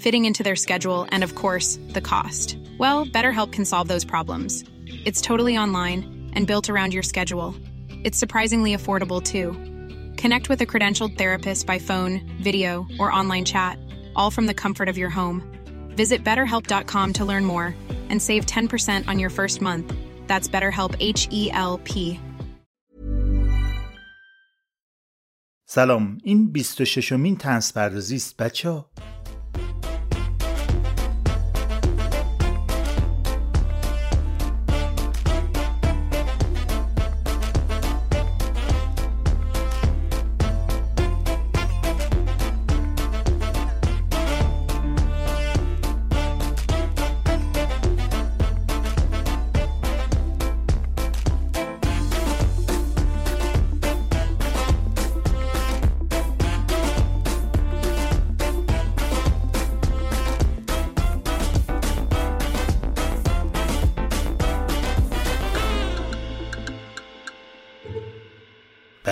fitting into their schedule, and of course, the cost. Well, BetterHelp can solve those problems. It's totally online and built around your schedule. It's surprisingly affordable too. Connect with a credentialed therapist by phone, video, or online chat, all from the comfort of your home. Visit betterhelp.com to learn more and save 10% on your first month. That's BetterHelp H E L P. سلام این 26 مین تنس پردازی است بچه ها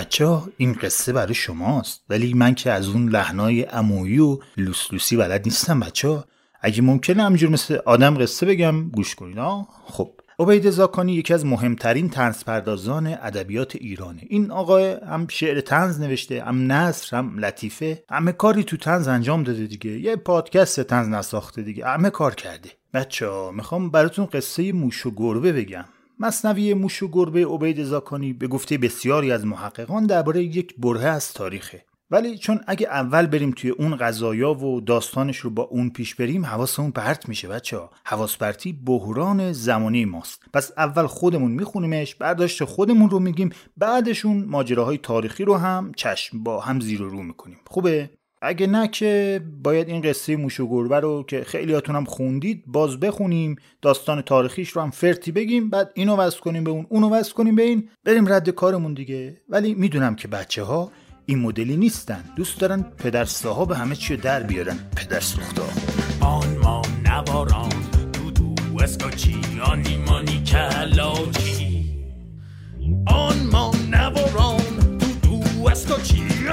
بچه این قصه برای شماست. ولی من که از اون لحنای امویی و لوسلوسی بلد نیستم بچه ها. اگه ممکنه همینجور مثل آدم قصه بگم گوش کنید ها خب. عبید زاکانی یکی از مهمترین تنز پردازان ادبیات ایرانه. این آقا هم شعر تنز نوشته هم نصر هم لطیفه. همه کاری تو تنز انجام داده دیگه. یه پادکست تنز نساخته دیگه. همه کار کرده. بچه ها می‌خوام براتون قصه موش و گربه بگم. مصنوی موش و گربه عبید زاکانی به گفته بسیاری از محققان درباره یک بره از تاریخه. ولی چون اگه اول بریم توی اون قضایا و داستانش رو با اون پیش بریم حواسمون پرت میشه بچه ها. حواس پرتی بحران زمانی ماست. پس اول خودمون میخونیمش برداشت خودمون رو میگیم بعدشون ماجراهای تاریخی رو هم چشم با هم زیر و رو می‌کنیم. خوبه؟ اگه نه که باید این قصه موش و گربه رو که خیلیاتون هم خوندید باز بخونیم داستان تاریخیش رو هم فرتی بگیم بعد اینو وصل کنیم به اون اونو وصل کنیم به این بریم رد کارمون دیگه. ولی می‌دونم که بچه ها این مدلی نیستن. دوست دارن پدر صاحب همه چی در بیارن. پدر سوختا. آن ما نواران دودو اسکاچی آنی مانی کلاچی.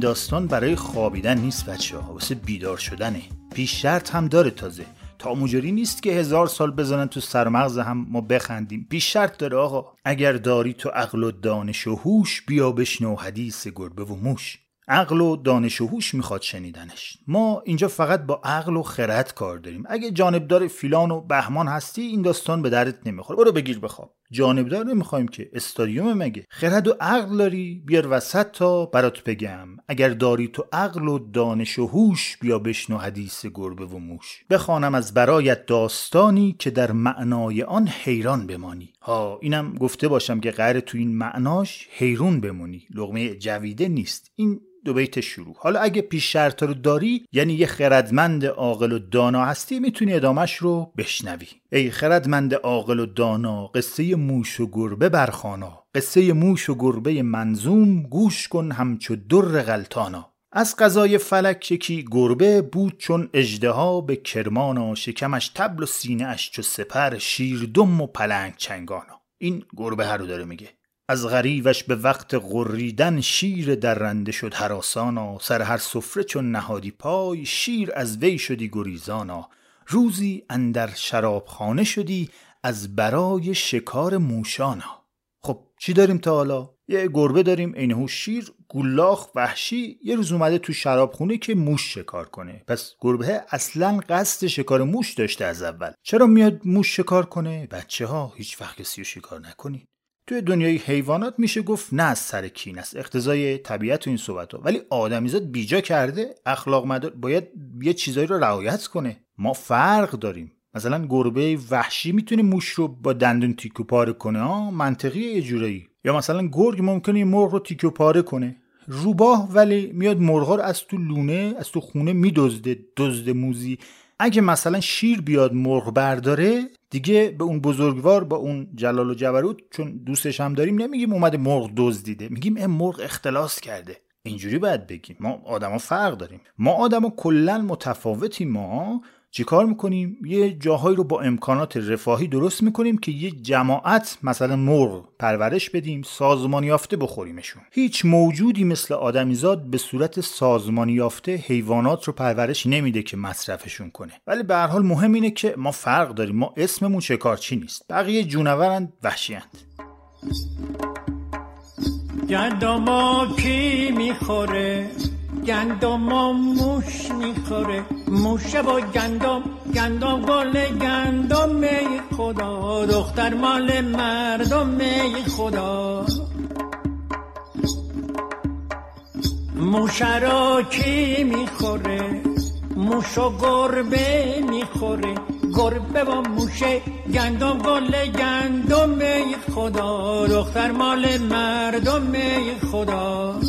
داستان برای خوابیدن نیست بچه ها واسه بیدار شدنه. پیش شرط هم داره تازه. تا مجری نیست که هزار سال بزنن تو سرمغز هم ما بخندیم. پیش شرط داره آقا. اگر داری تو عقل و دانش و هوش بیا بشنو حدیث گربه و موش. عقل و دانش و هوش می‌خواد شنیدنش. ما اینجا فقط با عقل و خرد کار داریم. اگه جانبدار فیلان و بهمان هستی این داستان به دردت نمی‌خوره. برو بگیر بخواب جانبدار نمی‌خوایم که استادیوم مگه. خرد و عقل داری بیار وسط تا برات بگم. اگر داری تو عقل و دانش و هوش بیا بشنو حدیث گربه و موش. بخوانم از برایت داستانی که در معنای آن حیران بمانی. ها اینم گفته باشم که قرار تو این معناش حیرون بمونی. لغمه جویده نیست. این دو بیت شروع. حالا اگه پیش شرط رو داری یعنی یه خردمند عاقل و دانا هستی می‌تونی ادامش رو بشنوی. ای خردمند عاقل و دانا قصه موش و گربه برخانا. قصه موش و گربه منظوم گوش کن همچو در غلطانا. از قضای فلک یکی گربه بود چون اجدها به کرمانا شکمش تبل و سینه اش چو سپر شیر دم و پلنگ چنگانا. این گربه هر رو داره میگه. از غریبش به وقت غریدن شیر درنده شد هراسانا. سر هر سفره چون نهادی پای شیر از وی شدی گریزانا. روزی اندر شرابخانه شدی از برای شکار موشانا. خب چی داریم تا حالا؟ یه گربه داریم اینهو شیر گولاخ وحشی یه روز اومده تو شرابخونه که موش شکار کنه. پس گربه اصلا قصد شکار موش داشته از اول. چرا میاد موش شکار کنه؟ بچه ها هیچ وقت کسی رو شکار نکنین. توی دنیای حیوانات میشه گفت نه از سر کین است اقتضای طبیعت و این صحبت ها ولی آدمیزاد بیجا کرده اخلاق مدار باید یه چیزایی رو رعایت کنه. ما فرق داریم. مثلا گربه وحشی می‌تونه موش رو با دندون تیکو پاره کنه ها منطقیه یه جورایی. یا مثلا گرگ ممکنه یه مرغ رو تیکو پاره کنه. روباه ولی میاد مرغا رو از تو لونه از تو خونه میدزده دزد موزی. اگه مثلا شیر بیاد مرغ برداره دیگه به اون بزرگوار با اون جلال و جبروت چون دوستش هم داریم نمیگیم اومده مرغ دزدیده. میگیم این مرغ اختلاس کرده. اینجوری باید بگیم. ما آدما فرق داریم. ما آدما کلا متفاوتیم. ما چیکار می‌کنیم؟ یه جاهایی رو با امکانات رفاهی درست می‌کنیم که یه جماعت مثلا مرغ پرورش بدیم سازمان یافته بخوریمشون. هیچ موجودی مثل آدمیزاد به صورت سازمان یافته حیوانات رو پرورش نمیده که مصرفشون کنه. ولی به هر حال مهم اینه که ما فرق داریم. ما اسممون شکارچی نیست. بقیه جونورند وحشیند گندما کی می‌خوره؟ گندم موش می‌خوره. موشه با گندم گندم گل گندم خدا. دختر مال مردم خدا. موشه را کی می‌خوره؟ موش و گربه می‌خوره. گربه با موشه گندم گل گندم خدا. دختر مال مردم خدا.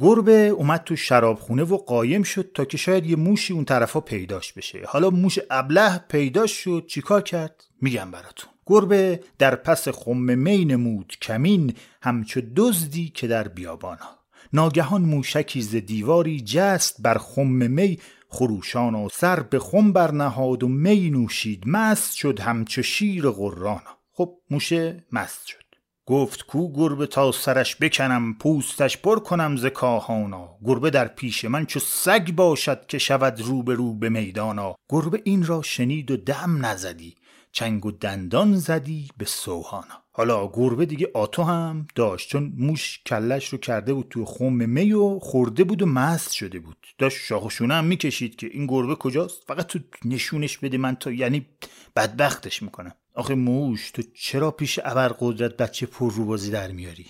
گربه اومد تو شرابخونه و قایم شد تا که شاید یه موشی اون طرفا پیداش بشه. حالا موش ابله پیدا شد چیکار کرد؟ میگم براتون. گربه در پس خم می نمود کمین همچو دزدی که در بیابانا. ناگهان موشکی ز دیواری جست بر خم می خروشان و سر به خم برنهاد و می نوشید مست شد همچو شیر قرانا خب موشه مست شد. گفت کو گربه تا سرش بکنم پوستش پر کنم ز کاهانا. گربه در پیش من چو سگ باشد که شود رو به میدانا. گربه این را شنید و دم نزدی چنگ و دندان زدی به سوهانا. حالا گربه دیگه آتو هم داشت چون موش کلش رو کرده بود تو خم می و خورده بود و مست شده بود. داشت شاخشونه هم می‌کشید که این گربه کجاست؟ فقط تو نشونش بده من تا یعنی بدبختش می‌کنم. آخه موش تو چرا پیش ابر قدرت بچه پر رو بازی در میاری؟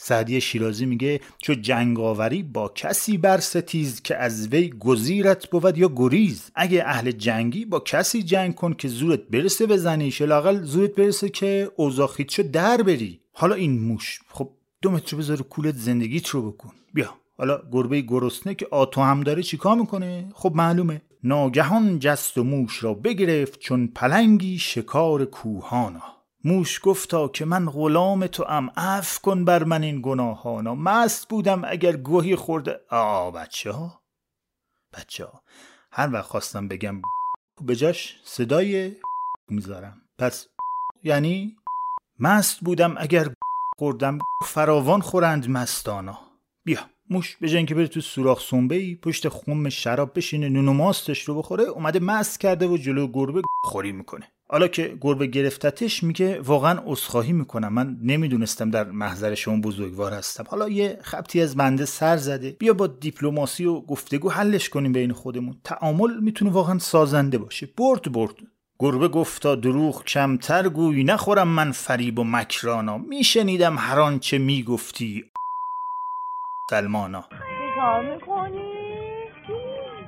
سعدی شیرازی میگه چو جنگاوری با کسی برستیز که از وی گزیرت بود یا گریز. اگه اهل جنگی با کسی جنگ کن که زورت برسه بزنیش لاقل زورت برسه که اوزاخیت شو در بری. حالا این موش خب دو متر بذار کولت زندگیت رو بکن. بیا حالا گربه گرسنه که آتو هم داره چیکار می‌کنه؟ خب معلومه. ناگهان جست و موش را بگرفت چون پلنگی شکار کوهانا. موش گفتا که من غلام تو ام اف کن بر من این گناهانا. مست بودم اگر گوهی خورده. آ بچه ها. بچه ها هر وقت خواستم بگم به جاش صدای می‌ذارم. پس یعنی مست بودم اگر خوردم فراوان خورند مستانا. بیا. موش به جنگ بره تو سوراخ سنبه ای پشت خم شراب بشینه نون و ماستش رو بخوره اومده مست کرده و جلو گربه خوری می‌کنه. حالا که گربه گرفتتش میگه واقعا عذرخواهی می‌کنم. من نمی‌دونستم در محضر شما بزرگوار هستم. حالا یه خبتی از بنده سر زده. بیا با دیپلماسی و گفتگو حلش کنیم بین خودمون. تعامل می‌تونه واقعا سازنده باشه. برد برد. گربه گفتا دروغ کمتر گوی نخورم من فریب و مکرانا. میشنیدم هر آنچه می‌گفتی. سلمانا. چیکار می‌کنی؟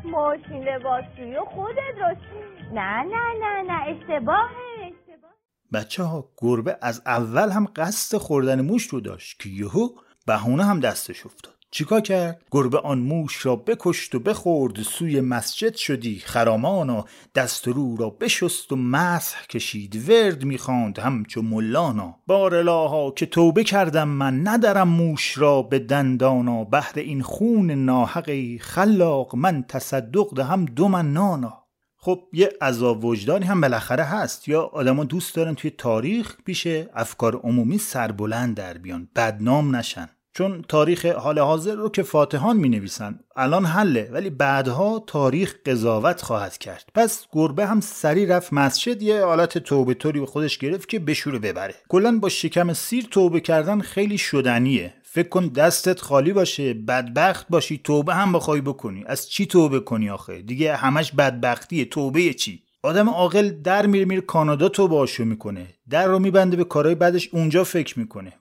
ماشین لباسشویی خودت راستی نه نه نه نه اشتباهه اشتباه بچه ها گربه از اول هم قصد خوردن موش رو داشت که یهو بهونه هم دستش افتاد. چیکار کرد؟ گربه آن موش را بکشت و بخورد سوی مسجد شدی خرامانا دست و رو را بشست و مسح کشید ورد می‌خواند همچو ملانا. بار الها که توبه کردم من ندارم موش را به دندانا. بهر این خون ناحقی خلاق من تصدق دهم دو من نانا. خب یه عذاب وجدانی هم بالاخره هست. یا آدما دوست دارن توی تاریخ پیش افکار عمومی سربلند در بیان بدنام نشن. چون تاریخ حال حاضر رو که فاتحان می نویسن الان حله ولی بعدها تاریخ قضاوت خواهد کرد. پس گربه هم سری رفت مسجد یه حالت توبه طوری به خودش گرفت که بشوره ببره. کلا با شکم سیر توبه کردن خیلی شدنیه. فکر کن دستت خالی باشه بدبخت باشی توبه هم بخوای بکنی. از چی توبه کنی آخه؟ دیگه همش بدبختیه. توبه چی؟ آدم عاقل در میره میره کانادا توبه آشو می‌کنه. در رو میبنده به کارهای بعدش اونجا فکر می‌کنه.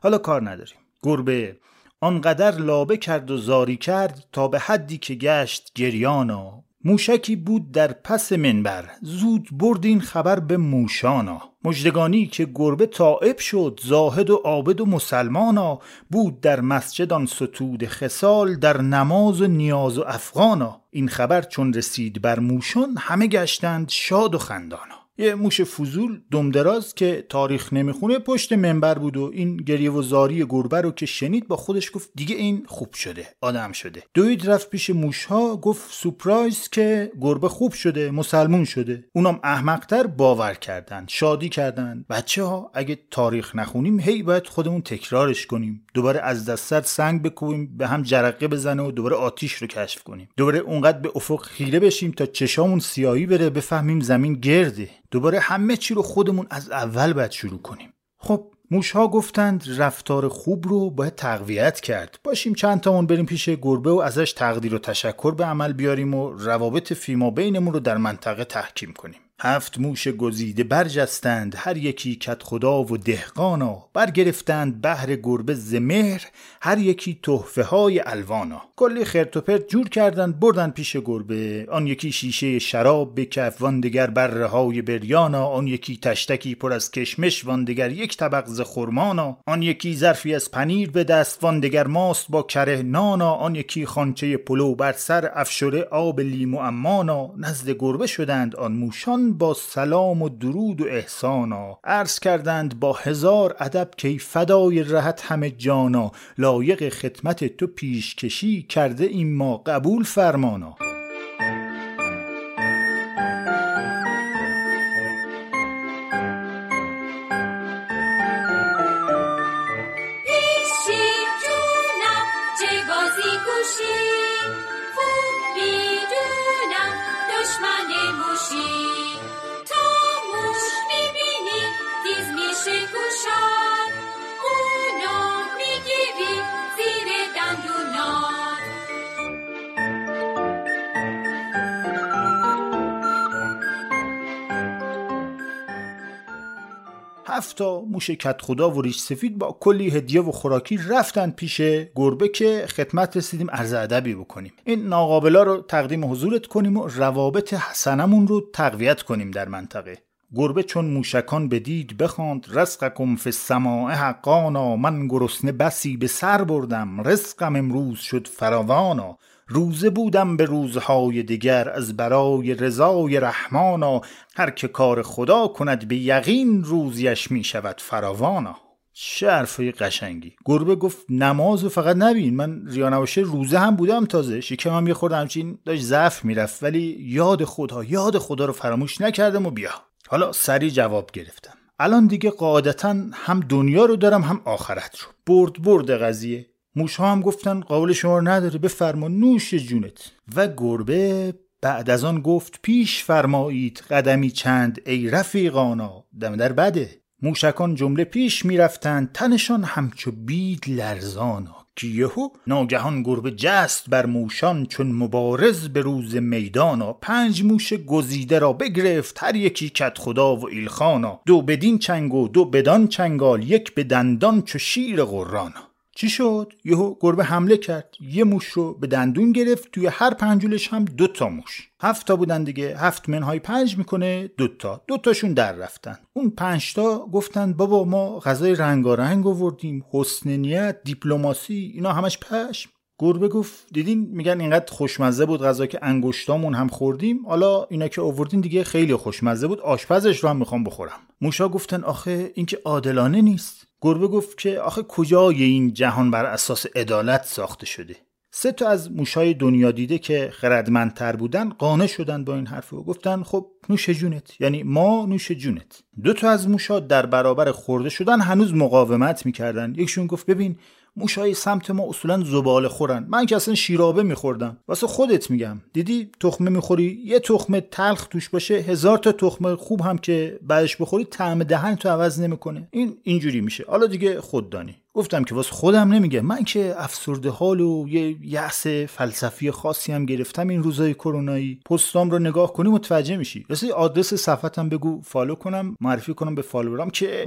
حالا کار نداریم. گربه. آنقدر لابه کرد و زاری کرد تا به حدی که گشت گریانا موشکی بود در پس منبر. زود برد این خبر به موشانا مجدگانی که گربه طائب شد زاهد و عابد و مسلمانا بود در مسجد آن ستود خسال در نماز و نیاز و افغانا این خبر چون رسید بر موشان همه گشتند شاد و خندانا یه موش فضول دمدراز که تاریخ نمی‌خونه پشت منبر بود و این گریه و زاری گربه رو که شنید با خودش گفت دیگه این خوب شده آدم شده. دوید رفت پیش موشها گفت سپرایز که گربه خوب شده مسلمون شده. اونام احمقتر باور کردن شادی کردن. بچه ها اگه تاریخ نخونیم هی باید خودمون تکرارش کنیم. دوباره از دست سر سنگ بکوبیم به هم جرقه بزنه و دوباره آتیش رو کشف کنیم. دوباره اونقدر به افق خیره بشیم تا چشامون سیایی بره بفهمیم زمین گرده. دوباره همه چی رو خودمون از اول باید شروع کنیم. خب موشها گفتند رفتار خوب رو باید تقویت کرد. باشیم چند تامون بریم پیش گربه و ازش تقدیر و تشکر به عمل بیاریم و روابط فیما بینمون رو در منطقه تحکیم کنیم. هفت موش گزیده برجستند هر یکی کت خدا و دهقانا. برگرفتند بهر گربه زمهر هر یکی تحفه های الوانا. کلی خرت و پرت جور کردند بردن پیش گربه. آن یکی شیشه شراب بکف واندگر بره های بریانا. آن یکی تشتکی پر از کشمش واندگر یک طبق ز خرمانا. آن یکی ظرفی از پنیر به دست واندگر ماست با کره نانا. آن یکی خوانچه پلو بر سر افشره آب لیمو امانا. نزد گربه شدند آن موشان با سلام و درود و احسانا عرض کردند با هزار ادب کای فدای رهت همه جانا لایق خدمت تو پیشکشی کرده این ما قبول فرمانا هفت تا موش کت خدا و ریش سفید با کلی هدیه و خوراکی رفتن پیش گربه که خدمت رسیدیم عرض ادبی بکنیم. این ناقابلا رو تقدیم حضورت کنیم و روابط حسنمون رو تقویت کنیم در منطقه. گربه چون موشکان بدید بخواند رزقکم فی السماء حقانا من گرسنه بسی به سر بردم رزقم امروز شد فراوانا. روزه بودم به روزهای دیگر از برای رضای رحمانا هر که کار خدا کند به یقین روزیش می شود فراوانا. چه قشنگی. گربه گفت نماز و فقط نبین. من ریانوشه روزه هم بودم تازه. شکمم یه خورده همچین داشت ضعف می‌رفت. ولی یاد خدا یاد خدا رو فراموش نکردم و بیا. حالا سری جواب گرفتم. الان دیگه قاعدتا هم دنیا رو دارم هم آخرت رو. برد برد قضیه. موش ها هم گفتن قول شما نداره بفرما نوش جونت. و گربه بعد از آن گفت پیش فرمایید قدمی چند ای رفیقانا. دم در بده. موشکان جمله پیش می‌رفتند تنشان همچو بید لرزانا. که یهو ناگهان گربه جست بر موشان چون مبارز به روز میدانا. پنج موش گزیده را بگرفت هر یکی کت خدا و ایلخانا. دو بدین چنگ و دو بدان چنگال یک به دندان چو شیر قرانا چی شد؟ یهو گربه حمله کرد. یه موش رو به دندون گرفت. توی هر پنجولش هم دو تا موش. هفت تا بودن دیگه. هفت منهای پنج می‌کنه. دو تا. دو تاشون در رفتن. اون پنج تا گفتن بابا ما غذای رنگارنگ آوردیم. حسن نیت دیپلماسی اینا همش پشم. گربه گفت دیدین؟ میگن اینقدر خوشمزه بود غذا که انگشتامون هم خوردیم. حالا اینا که آوردین دیگه خیلی خوشمزه بود. آشپزش رو هم می‌خوام بخورم. موشا گفتن آخه این که عادلانه نیست. گربه گفت که آخه کجای این جهان بر اساس عدالت ساخته شده؟ سه تا از موشای دنیا دیده که خردمندتر بودن قانع شدن با این حرف و گفتن خب نوش جونت. یعنی ما نوش جونت. دو تا از موشا در برابر خورده شدن هنوز مقاومت می‌کردن. یکشون گفت ببین موشای سمت ما اصولا زباله خورن. من که اصلا شیرابه میخوردم. واسه خودت میگم. دیدی تخمه می‌خوری؟ یه تخمه تلخ توش باشه هزار تا تخمه خوب هم که بعدش بخوری طعم دهن تو عوض نمی‌کنه. این اینجوری میشه. حالا دیگه خوددانی گفتم که واسه خودم نمیگه من که افسرده حال و یه یأس فلسفی خاصی هم گرفتم این روزای کرونایی. پستام رو نگاه کنی متوجه میشی. راستی آدرس صفحتم بگو follow کنم معرفی کنم به follower ام که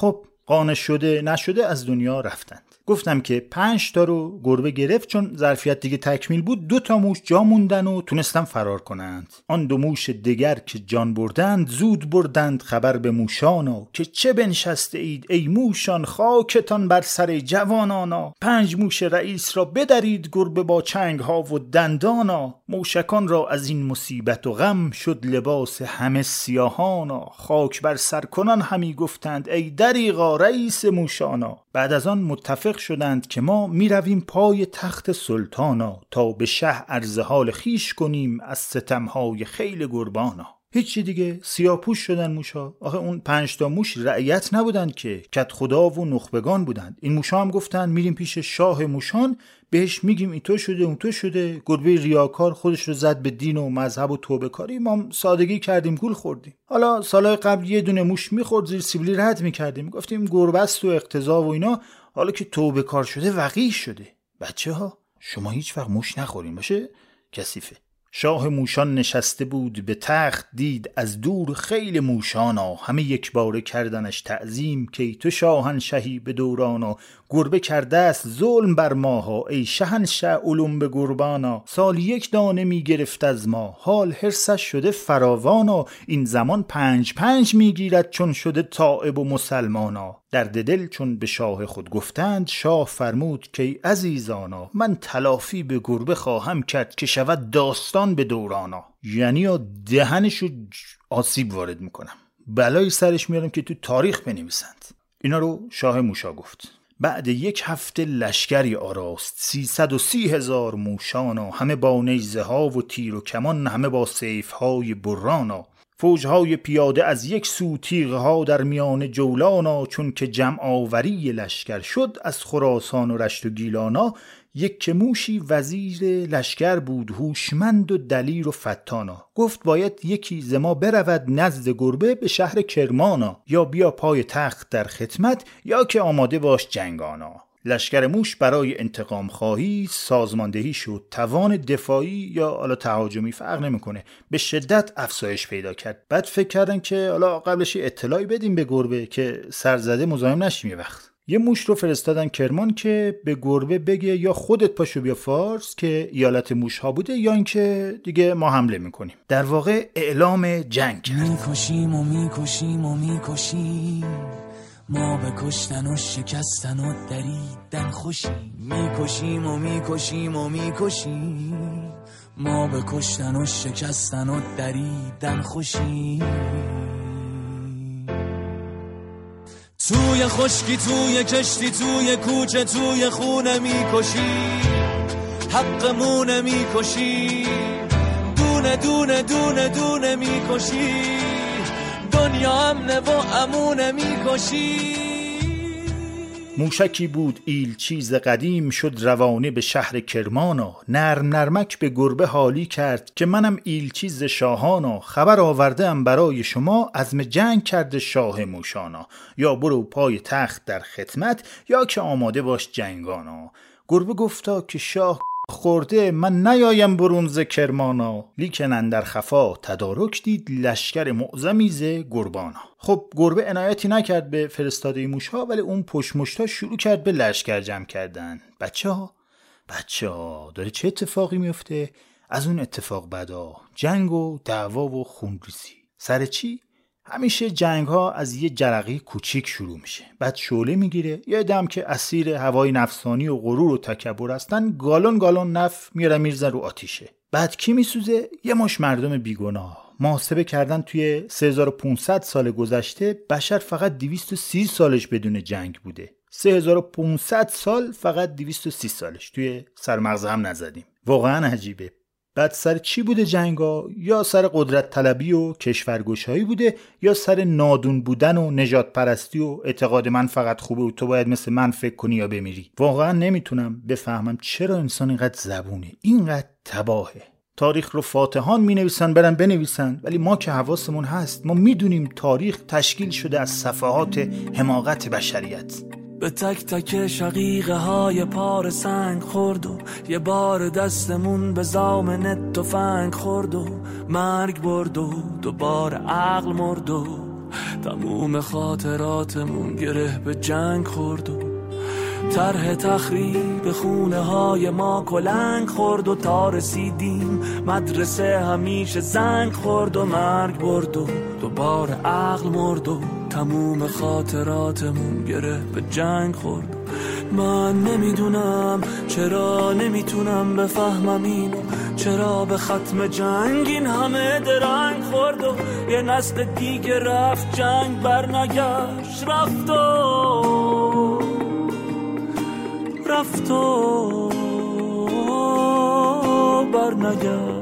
خب قانع شده نشده از دنیا رفتند گفتم که پنج تا رو گربه گرفت چون ظرفیت دیگه تکمیل بود دو تا موش جا موندن و تونستم فرار کنند. آن دو موش دگر که جان بردند زود بردند خبر به موشانا که چه بنشسته اید ای موشان خاکتان بر سر جوانانا پنج موش رئیس را بدرید گربه با چنگ ها و دندانا موشکان را از این مصیبت و غم شد لباس همه سیاهانا خاک بر سر کنان همی گفتند ای دریغا رئیس موشانا بعد از آن متفق شدند که ما می رویم پای تخت سلطانا تا به شه عرض حال خیش کنیم از ستمهای خیل گربانا. هیچی دیگه؟ سیاپوش شدن موشا؟ آخه اون پنج تا موش رعیت نبودند که. کت خدا و نخبگان بودند. این موشا هم گفتن میریم پیش شاه موشان بهش میگیم این تو شده اون تو شده. گربه ریاکار خودش رو زد به دین و مذهب و توبه کاری. ما سادگی کردیم گول خوردیم. حالا سالهای قبل یه دونه موش می‌خورد زیر سیبلی رد می‌کردیم. گفتیم گربه است و اقتضا و اینا. حالا که توبه کار شده وقیح شده. بچه ها شما هیچ وقت موش نخورین باشه؟ کثیفه. شاه موشان نشسته بود به تخت دید از دور خیل موشانا. همه یک باره کردنش تعظیم که تو شاهنشهی به دورانا گربه کرده است ظلم بر ماها. ای شهنشه علوم به گربانا سال یک دانه می گرفت از ما. حال حرسش شده فراوانا این زمان پنج پنج می گیرد چون شده طائب و مسلمانا درد دل چون به شاه خود گفتند شاه فرمود که ای عزیزانا من تلافی به گربه خواهم کرد که شود داستان به دورانا. یعنی دهنشو آسیب وارد می‌کنم. بلای سرش میارم که تو تاریخ بنویسند. اینا رو شاه موشا گفت. بعد یک هفته لشکری آراست. سیصد و سی هزار موشانا همه با نیزه ها و تیر و کمان همه با سیف های برانا فوجهای پیاده از یک سو تیغها در میان جولانا چون که جمع آوری لشکر شد از خراسان و رشت و گیلانا یک که موشی وزیر لشکر بود هوشمند و دلیر و فتانا. گفت باید یکی ز ما برود نزد گربه به شهر کرمانا یا بیا پای تخت در خدمت یا که آماده باش جنگانا. لشکر موش برای انتقام خواهی سازماندهی شد. توان دفاعی یا حالا تهاجمی فرق نمی‌کنه. به شدت افزایش پیدا کرد. بعد فکر کردن که حالا قبلش اطلاعی بدیم به گربه که سرزده مزاحم نشیم یه وقت. یه موش رو فرستادن کرمان که به گربه بگه یا خودت پاشو بیا فارس که ایالت موش ها بوده یا اینکه دیگه ما حمله می‌کنیم. در واقع اعلام جنگ. می‌کشیم و می‌کشیم و می‌کشیم. ما به کشتن و شکستن و دریدن خوشیم. می‌کشیم و می‌کشیم و می‌کشیم. ما به کشتن و شکستن و دریدن خوشیم. توی خشکی توی کشتی توی کوچه توی خونه می‌کشی حقمونه می‌کشی دونه دونه دونه دونه می‌کشی دنیا امنه و امونه می‌کشی. موشکی بود ایل چیز قدیم شد روانه به شهر کرمانا. نرم نرمک به گربه حالی کرد که منم ایل چیز شاهانا. خبر آوردم برای شما عزم جنگ کرده شاه موشانا. یا برو پای تخت در خدمت یا که آماده باش جنگانا. گربه گفتا که شاه خورده من نیایم برون ز کرمانا. لیکن در خفا تدارک دید لشکر معظمی ز گربانا. خب گربه عنایتی نکرد به فرستاده موشها ولی اون پشمشتا شروع کرد به لشکر جمع کردن. بچه ها بچه ها داره چه اتفاقی میفته از اون اتفاق بدا جنگ و دعوا و خونریزی. سر چی؟ همیشه جنگ ها از یه جرقه کوچیک شروع میشه. بعد شعله می‌گیره. یه دم که اسیر هوای نفسانی و غرور و تکبر هستن گالون گالون نف میره میرزه رو آتیشه. بعد کی میسوزه؟ یه مش مردم بیگناه. محاسبه کردن توی 3500 سال گذشته بشر فقط 230 سالش بدون جنگ بوده. 3500 سال فقط 230 سالش. توی سرمغز هم نزدیم. واقعا عجیبه. بعد سر چی بوده جنگا؟ یا سر قدرت طلبی و کشورگشایی بوده یا سر نادون بودن و نجات پرستی و اعتقاد من فقط خوبه و تو باید مثل من فکر کنی یا بمیری؟ واقعا نمی‌تونم بفهمم چرا انسان اینقدر زبونه اینقدر تباهه. تاریخ رو فاتحان می نویسن برن بنویسن. ولی ما که حواسمون هست ما می‌دونیم تاریخ تشکیل شده از صفحات حماقت بشریت. به تک تک شقیقه های پار سنگ خورد و یه بار دستمون به زامن تفنگ خورد و مرگ برد و دوباره عقل مرد و تموم خاطراتمون گره به جنگ خورد و طرح تخریب خونه های ما کلنگ خورد و تا رسیدیم مدرسه همیشه زنگ خورد و مرگ برد و دوباره عقل مرد و تموم خاطراتمون گره به جنگ خورد. من نمی‌دونم چرا نمی‌تونم بفهمم اینو. چرا به ختم جنگ این همه درنگ خورد و یه نسل دیگه رفت جنگ برنگشت. رفت و رفت و برنگشت.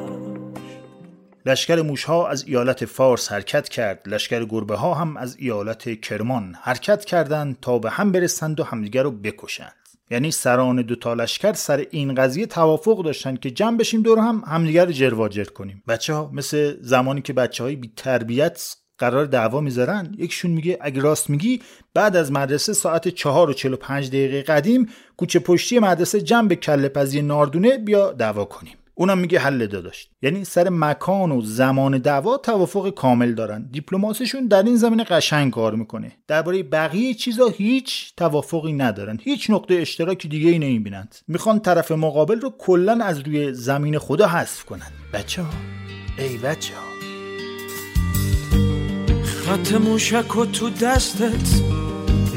لشکر موشها از ایالت فارس حرکت کرد. لشکر گربه ها هم از ایالت کرمان حرکت کردند تا به هم برسند و همدیگر رو بکشند. یعنی سران دوتا لشکر سر این قضیه توافق داشتن که جمع بشیم دور هم همدیگر رو جرواجر کنیم. بچه ها مثل زمانی که بچه های بی تربیت قرار دعوا می‌ذارن یکشون میگه اگه راست میگی بعد از مدرسه ساعت چهار و چلو پنج دقیقه قدیم کوچه پشتی مدرسه جنب کله پزی ناردونه بیا دعوا کنیم. اونم میگه حل داشت یعنی سر مکان و زمان دعوا توافق کامل دارن. دیپلماسیشون در این زمینه قشنگ کار می‌کنه. درباره بقیه چیزا هیچ توافقی ندارن. هیچ نقطه اشتراکی دیگه ای نمی‌بینند. می‌خوان طرف مقابل رو کلا از روی زمین خدا حذف کنن. بچه ها ای بچه ها خط موشک و تو دستت.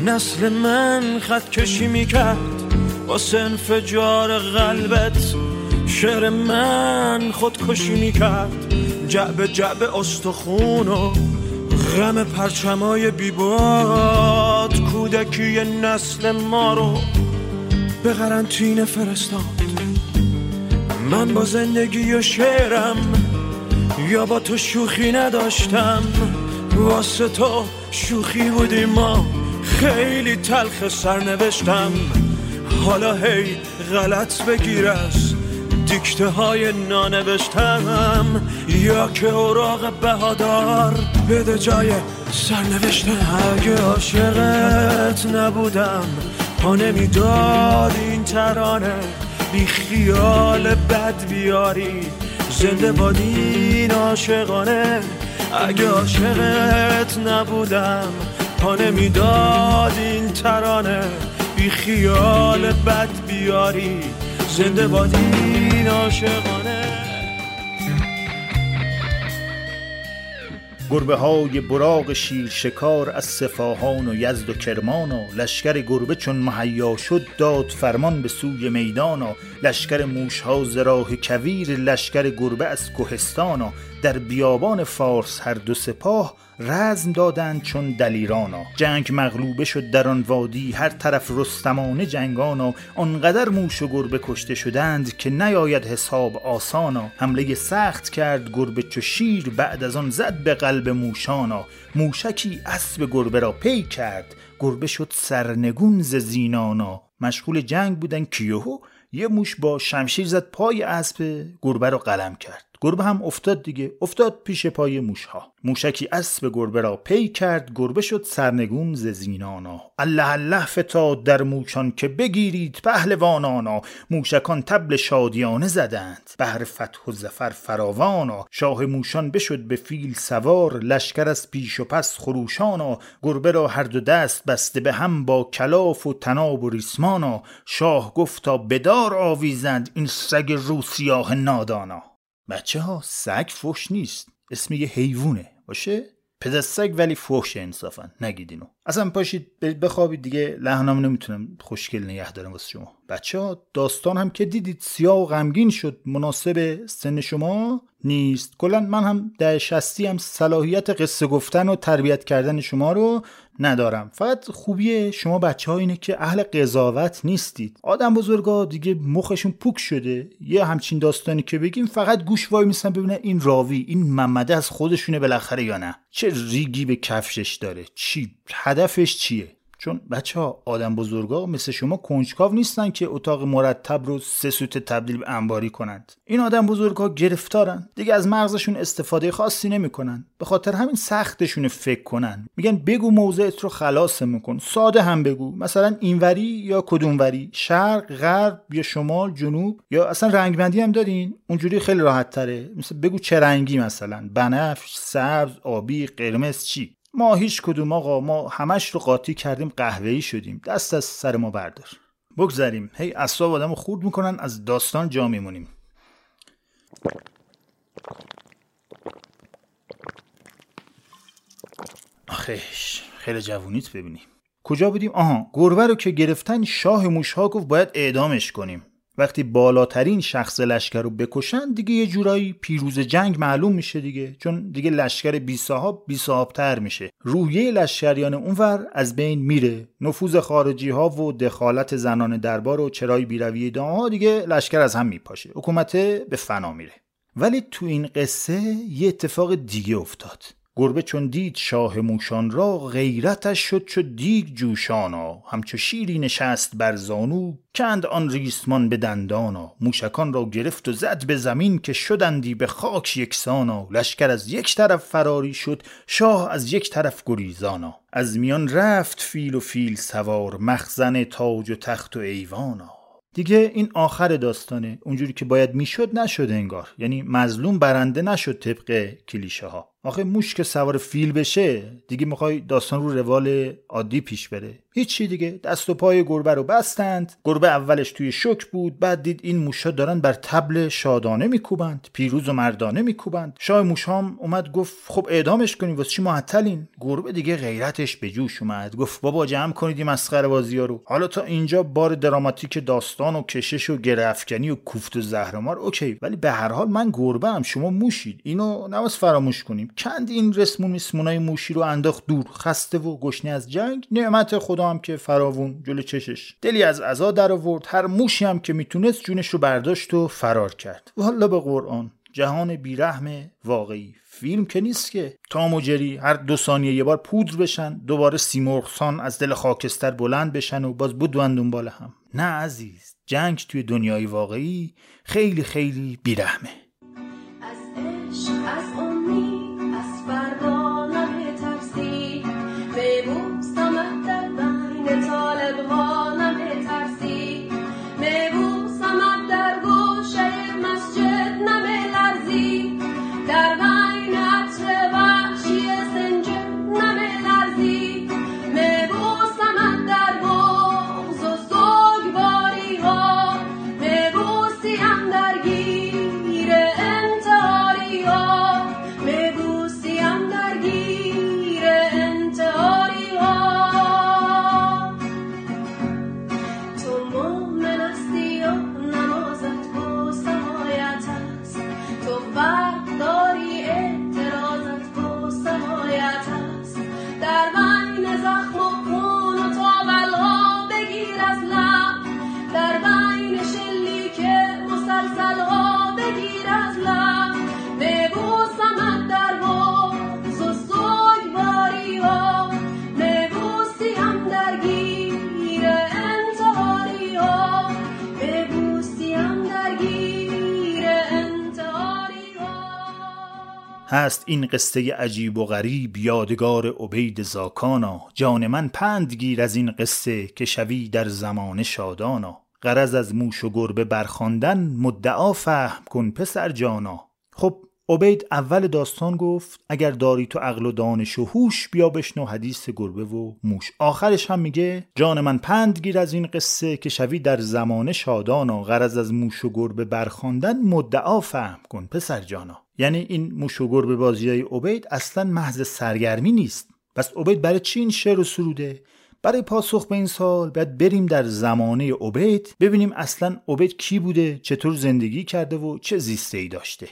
نسل من خط کشی می‌کرد. واسه انفجار قلبت. شعر من خودکشی می‌کرد. جعب جعب استخون و غم پرچمای بیباد. کودکی نسل ما رو به قرنطینه فرستاد. من با زندگی و شعرم یا با تو شوخی نداشتم. واسه تو شوخی بودی ما. خیلی تلخ سرنوشتم. حالا هی غلط بگیر دیکته های نانوشتم یا که اوراق بهادار. بده جای سرنوشتم اگه عاشقت نبودم. پا نمی‌داد این ترانه بی خیال بد بیاری. زنده بادین عاشقانه اگه عاشقت نبودم. پا نمی‌داد این ترانه بی خیال بد بیاری. زنده بادین عاشقانه. گربه های براغ شیر شکار از سفاهان و یزد و کرمان و لشکر گربه چون مهیا شد داد فرمان به سوی میدان و لشکر موش ها ز راه کویر لشکر گربه از کوهستان و در بیابان فارس هر دو سپاه رزم دادند چون دلیرانا. جنگ مغلوبه شد در آن وادی هر طرف رستمانه جنگانا. آنقدر موش و گربه کشته شدند که نیاید حساب آسانا. حمله سخت کرد گربه چو شیر بعد از آن زد به قلب موشانا. موشکی اسب گربه را پی کرد گربه شد سرنگون ز زینانا. مشغول جنگ بودن کیوهو یه موش با شمشیر زد پای اسب گربه را قلم کرد. گربه هم افتاد دیگه. افتاد پیش پای موشها. موشکی اسب گربه را پی کرد گربه شد سرنگون ز زینانا. الله الله فتاد در موشان که بگیرید پهلوانانا. موشکان طبل شادیانه زدند. بهر فتح و ظفر فراوانا. شاه موشان بشد به فیل سوار لشکر از پیش و پس خروشانا. گربه را هر دو دست بسته به هم با کلاف و طناب و ریسمانا. شاه گفتا بدار آویزند این سگ روسیاه نادانا. بچه ها سگ فوش نیست. اسم یه حیوونه باشه؟ پدر سگ ولی فوش انصافا. نگید اینو. اصلا پاشید بخوابید دیگه لحنم نمی‌تونم خوشگل نگه دارم واسه شما. بچه ها داستان هم که دیدید سیاه و غمگین شد مناسب سن شما نیست. کلا من هم در شستی هم صلاحیت قصه گفتن و تربیت کردن شما رو ندارم. فقط خوبی شما بچه ها اینه که اهل قضاوت نیستید. آدم بزرگا دیگه مخشون پوک شده. یه همچین داستانی که بگیم فقط گوش وای میسن ببینن این راوی این محمده از خودشونه بالاخره یا نه. چه ریگی به کفشش داره. چی هدفش چیه؟ چون بچه ها آدم بزرگا مثل شما کنجکاو نیستن که اتاق مرتب رو سه سوت تبدیل به انباری کنند. این آدم بزرگا گرفتارن. دیگه از مغزشون استفاده خاصی نمی‌کنن. به خاطر همین سختشون فکر کنن. میگن بگو موضعت رو خلاص میکن. ساده هم بگو. مثلا اینوری یا کدوموری؟ شرق غرب یا شمال جنوب؟ یا اصلا رنگبندی هم دارین؟ اونجوری خیلی راحت تره. مثل بگو چه رنگی مثلا؟ بنفش سبز آبی قرمز چی؟ ما هیچ کدوم آقا ما همش رو قاطی کردیم قهوه‌ای شدیم. دست از سر ما بردار. بگذریم. هی اصاب آدم خورد می‌کنن از داستان جا میمونیم. آخش خیلی جوونیت ببینی. کجا بودیم؟ آها گربه رو که گرفتن شاه موشها گفت باید اعدامش کنیم. وقتی بالاترین شخص لشکر رو بکشن دیگه یه جورایی پیروز جنگ معلوم میشه دیگه. چون دیگه لشکر بی صاحب بی تر میشه. روحیه لشکریان اونور از بین میره. نفوذ خارجی ها و دخالت زنان دربار و چرای بیروی ها دیگه لشکر از هم میپاشه. حکومت به فنا میره. ولی تو این قصه یه اتفاق دیگه افتاد. گربه چون دید شاه موشان را غیرتش شد چو دیگ جوشانا همچو شیری نشست بر زانو کند آن ریسمان به دندانا موشکان را گرفت و زد به زمین که شدندی به خاک یکسانا لشکر از یک طرف فراری شد شاه از یک طرف گریزانا از میان رفت فیل و فیل سوار مخزن تاج و تخت و ایوانا دیگه این آخر داستانه. اونجوری که باید می‌شد نشد انگار. یعنی مظلوم برنده نشد طبق کلیشه ها آخه موش که سوار فیل بشه دیگه می‌خوای داستان رو روال عادی پیش بره. هیچی دیگه. دست و پای گربه رو بستند. گربه اولش توی شک بود بعد دید این موشا دارن بر تبل شادانه میکوبند پیروز و مردانه میکوبند. شاه موشام اومد گفت خب اعدامش کنیم واسه چی معطلین گربه دیگه غیرتش به جوش اومد. گفت بابا جمع کنید این مسخره بازی رو. حالا تا اینجا بار دراماتیک داستان و کشش و گرفکنی و کوفت و زهرمار اوکی. ولی به هر حال من گربه هم شما موشید. اینو نواز فراموش کنیم. کند این رسمون میسمونای موشی رو انداخت دور خسته و گشنه از جنگ؟ نعمت خدا هم که فراوون جلو چشش. دلی از عزا در آورد هر موشی هم که می‌تونست جونش رو برداشت و فرار کرد. والا به قرآن جهان بیرحم واقعی. فیلم که نیست که. تام و هر دو ثانیه یه بار پودر بشن دوباره سیمرغسان از دل خاکستر بلند بشن و باز بدون دنبال هم. نه عزیز جنگ توی دنیای واقعی خیلی خیلی بیرحمه. از عشق از more. هست این قصه عجیب و غریب یادگار عبید زاکانا. جان من پند گیر از این قصه که شوی در زمان شادانا. غرض از موش و گربه برخواندن مدعا فهم کن پسر جانا. خب عبید اول داستان گفت اگر داری تو عقل و دانش و هوش بیا بشنو حدیث گربه و موش. آخرش هم میگه جان من پند گیر از این قصه که شوی در زمان شادانا. غرض از موش و گربه برخواندن مدعا فهم کن پسر جانا. یعنی این موش و گربه بازی های عبید اصلا محض سرگرمی نیست. پس عبید برای چی این شعر و سروده؟ برای پاسخ به این سال باید بریم در زمانه عبید ببینیم اصلا عبید کی بوده چطور زندگی کرده و چه زیسته ای داشته.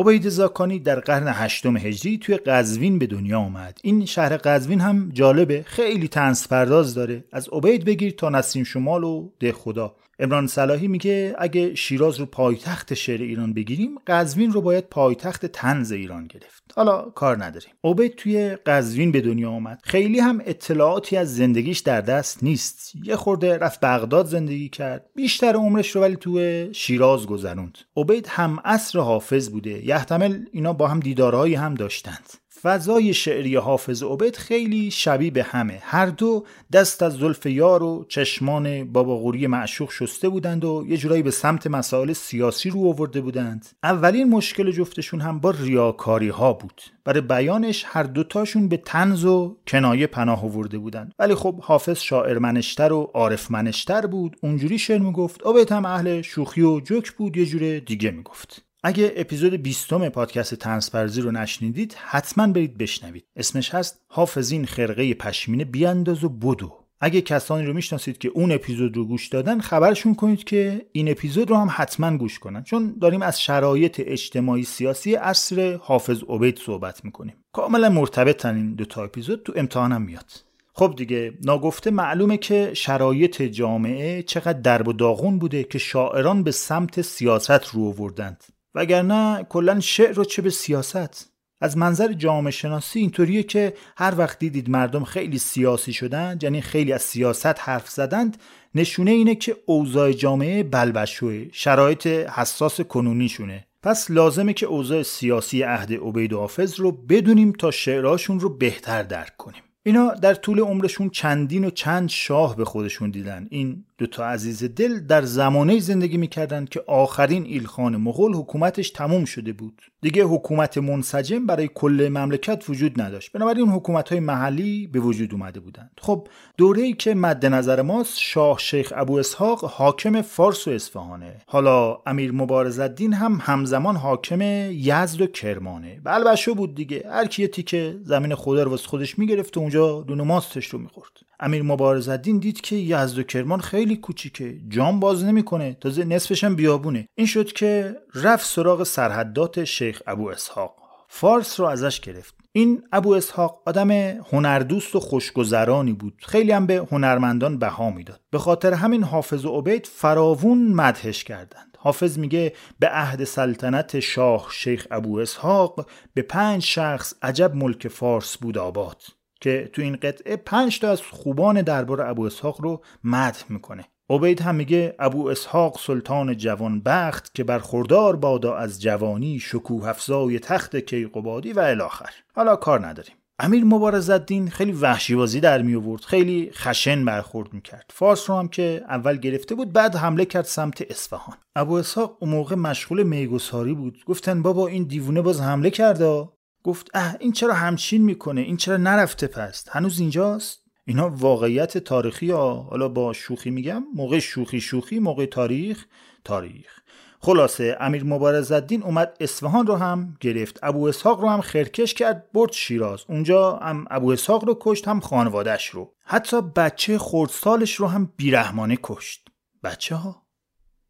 عبید زاکانی در قرن هشتم هجری توی قزوین به دنیا آمد. این شهر قزوین هم جالبه خیلی تنس پرداز داره. از عبید بگیر تا نسیم شمال و ده خدا. امران صلاحی میگه اگه شیراز رو پایتخت شعر ایران بگیریم قزوین رو باید پایتخت تنز ایران گرفت. حالا کار نداریم. عبید توی قزوین به دنیا آمد. خیلی هم اطلاعاتی از زندگیش در دست نیست. یه خورده رفت بغداد زندگی کرد. بیشتر عمرش رو ولی توی شیراز گذروند. عبید هم عصر حافظ بوده. یحتمل اینا با هم دیدارهایی هم داشتند. فضای شعری حافظ عبید خیلی شبیه به همه. هر دو دست از زلف یار و چشمان بابا غوری معشوق شسته بودند و یه جورایی به سمت مسائل سیاسی رو آورده بودند. اولین مشکل جفتشون هم با ریاکاری ها بود. برای بیانش هر دوتاشون به تنز و کنایه پناه آورده بودند. ولی خب حافظ شاعر منشتر و عارف منشتر بود. اونجوری شعر می‌گفت عبید هم اهل شوخی و جوک بود. یه جور دیگه می‌گفت. اگه اپیزود 20 پادکست تنسپرزی رو نشنیدید حتما برید بشنوید. اسمش هست حافظین خرقه پشمینه بیانداز و بدو. اگه کسانی رو می‌شناسید که اون اپیزود رو گوش دادن خبرشون کنید که این اپیزود رو هم حتما گوش کنن. چون داریم از شرایط اجتماعی سیاسی عصر حافظ عبید صحبت می‌کنیم. کاملا مرتبطن این دو تا اپیزود تو امتحانم میاد. خب دیگه ناگفته معلومه که شرایط جامعه چقدر درب و داغون بوده که شاعران به سمت سیاست رو آوردند. وگرنه کلا شعر رو چه به سیاست. از منظر جامعه شناسی اینطوریه که هر وقت دیدید مردم خیلی سیاسی شدن یعنی خیلی از سیاست حرف زدند نشونه اینه که اوضاع جامعه بلبشوه شرایط حساس کنونیشونه. پس لازمه که اوضاع سیاسی عهد عبید و حافظ رو بدونیم تا شعراشون رو بهتر درک کنیم. اینا در طول عمرشون چندین و چند شاه به خودشون دیدن. این دوتا عزیز دل در زمانه زندگی می‌کردند که آخرین ایلخان مغول حکومتش تموم شده بود. دیگه حکومت منسجم برای کل مملکت وجود نداشت. بنابراین حکومت های محلی به وجود اومده بودند. خب دوره ای که مد نظر ماست شاه شیخ ابو اسحاق حاکم فارس و اصفهانه. حالا امیر مبارز الدین هم همزمان حاکم یزد و کرمانه. بلبشو بود دیگه هر کی تیکه زمین خدا رو خودش می‌گرفت و اونجا دون ماستش رو می‌خورد. امیر مبارز الدین دید که یزد و کرمان خیلی کوچیکه. جام باز نمی‌کنه. تازه نصفش هم بیابونه. این شد که رفت سراغ سرحدات شیخ ابو اسحاق. فارس رو ازش گرفت. این ابو اسحاق آدم هنردوست و خوشگذرانی بود. خیلی هم به هنرمندان بها می‌داد. به خاطر همین حافظ و عبید فراوون مدهش کردند. حافظ میگه به عهد سلطنت شاه شیخ ابو اسحاق به پنج شخص عجب ملک فارس بود آباد. که تو این قطعه پنج تا از خوبان دربار ابو اسحاق رو مدح می‌کنه. عبید هم میگه ابو اسحاق سلطان جوان بخت که برخوردار بادا از جوانی شکوه افزای تخت کیقوبادی و الاخر. حالا کار نداریم. امیر مبارز الدین خیلی وحشیوازی در می آورد خیلی خشن برخورد می‌کرد. فارس رو هم که اول گرفته بود بعد حمله کرد سمت اصفهان. ابو اسحاق اون موقع مشغول میگساری بود. گفتن بابا این دیوونه باز حمله کرده؟ گفت اه این چرا همچین می‌کنه؟ این چرا نرفته پست؟ هنوز اینجاست؟ اینا واقعیت تاریخی ها. حالا با شوخی میگم موقع شوخی شوخی موقع تاریخ تاریخ. خلاصه امیر مبارز الدین اومد اصفهان رو هم گرفت. ابو اسحاق رو هم خرکش کرد برد شیراز. اونجا هم ابو اسحاق رو کشت هم خانوادش رو. حتی بچه خردسالش رو هم بیرحمانه کشت. بچه ها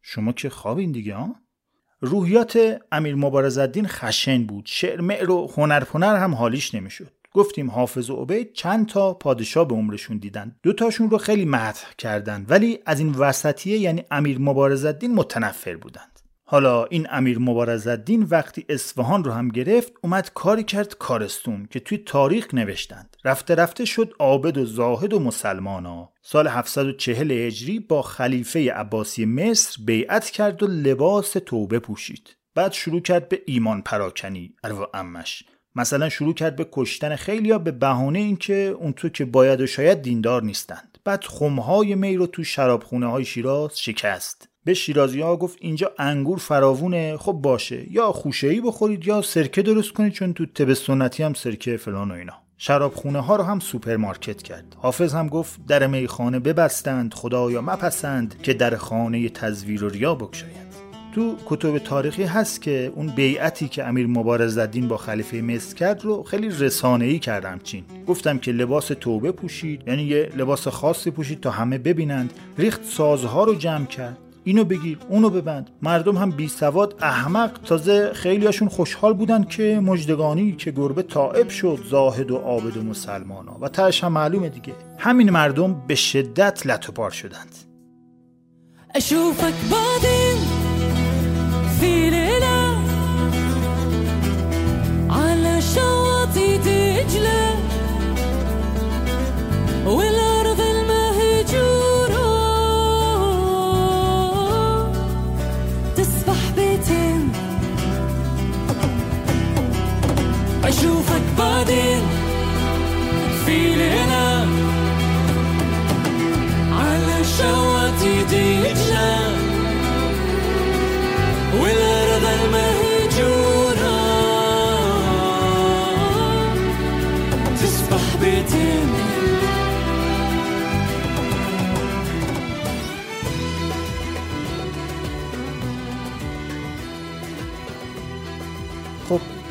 شما که خوابین دیگه ها روحیات امیر مبارز الدین خشن بود. شعر معر و هنر هنر هم حالیش نمی‌شد. گفتیم حافظ و عبید چند تا پادشاه به عمرشون دیدن. دوتاشون رو خیلی مدح کردند ولی از این وسطیه یعنی امیر مبارز الدین متنفر بودند حالا این امیر مبارز الدین وقتی اصفهان رو هم گرفت اومد کاری کرد کارستون که توی تاریخ نوشتند. رفته رفته شد عابد و زاهد و مسلمانا. سال 740 هجری با خلیفه عباسی مصر بیعت کرد و لباس توبه پوشید. بعد شروع کرد به ایمان پراکنی. اروا امش مثلا شروع کرد به کشتن خیلیا به بهانه اینکه اون طور که باید و شاید دیندار نیستند. بعد خمهای می رو تو شرابخونه های شیراز شکست. به شیرازی ها گفت اینجا انگور فراوونه خب باشه. یا خوشه ای بخورید یا سرکه درست کنید چون تو طب سنتی هم سرکه فلان و اینا. شرابخونه ها رو هم سوپرمارکت کرد. حافظ هم گفت در میخانه ببستند خدایا مپسند که در خانه تزویر و ریا بگشایند. تو کتب تاریخی هست که اون بیعتی که امیر مبارز الدین با خلیفه مصر کرد رو خیلی رسانه‌ای کردم چین گفتم که لباس توبه پوشید یعنی یه لباس خاصی پوشید تا همه ببینند. ریخت سازها رو جمع کرد. اینو بگیر اونو ببند. مردم هم بی سواد احمق. تازه خیلیاشون خوشحال بودن که مجدگانی که گربه طائب شد زاهد و عابد و مسلمانا. و تهش هم معلومه دیگه. همین مردم به شدت لطوپار شدند. اشوفك بعدين في ليلة على شواطئ دجلة بعدين في لنا على شواتي ديجنا والأرض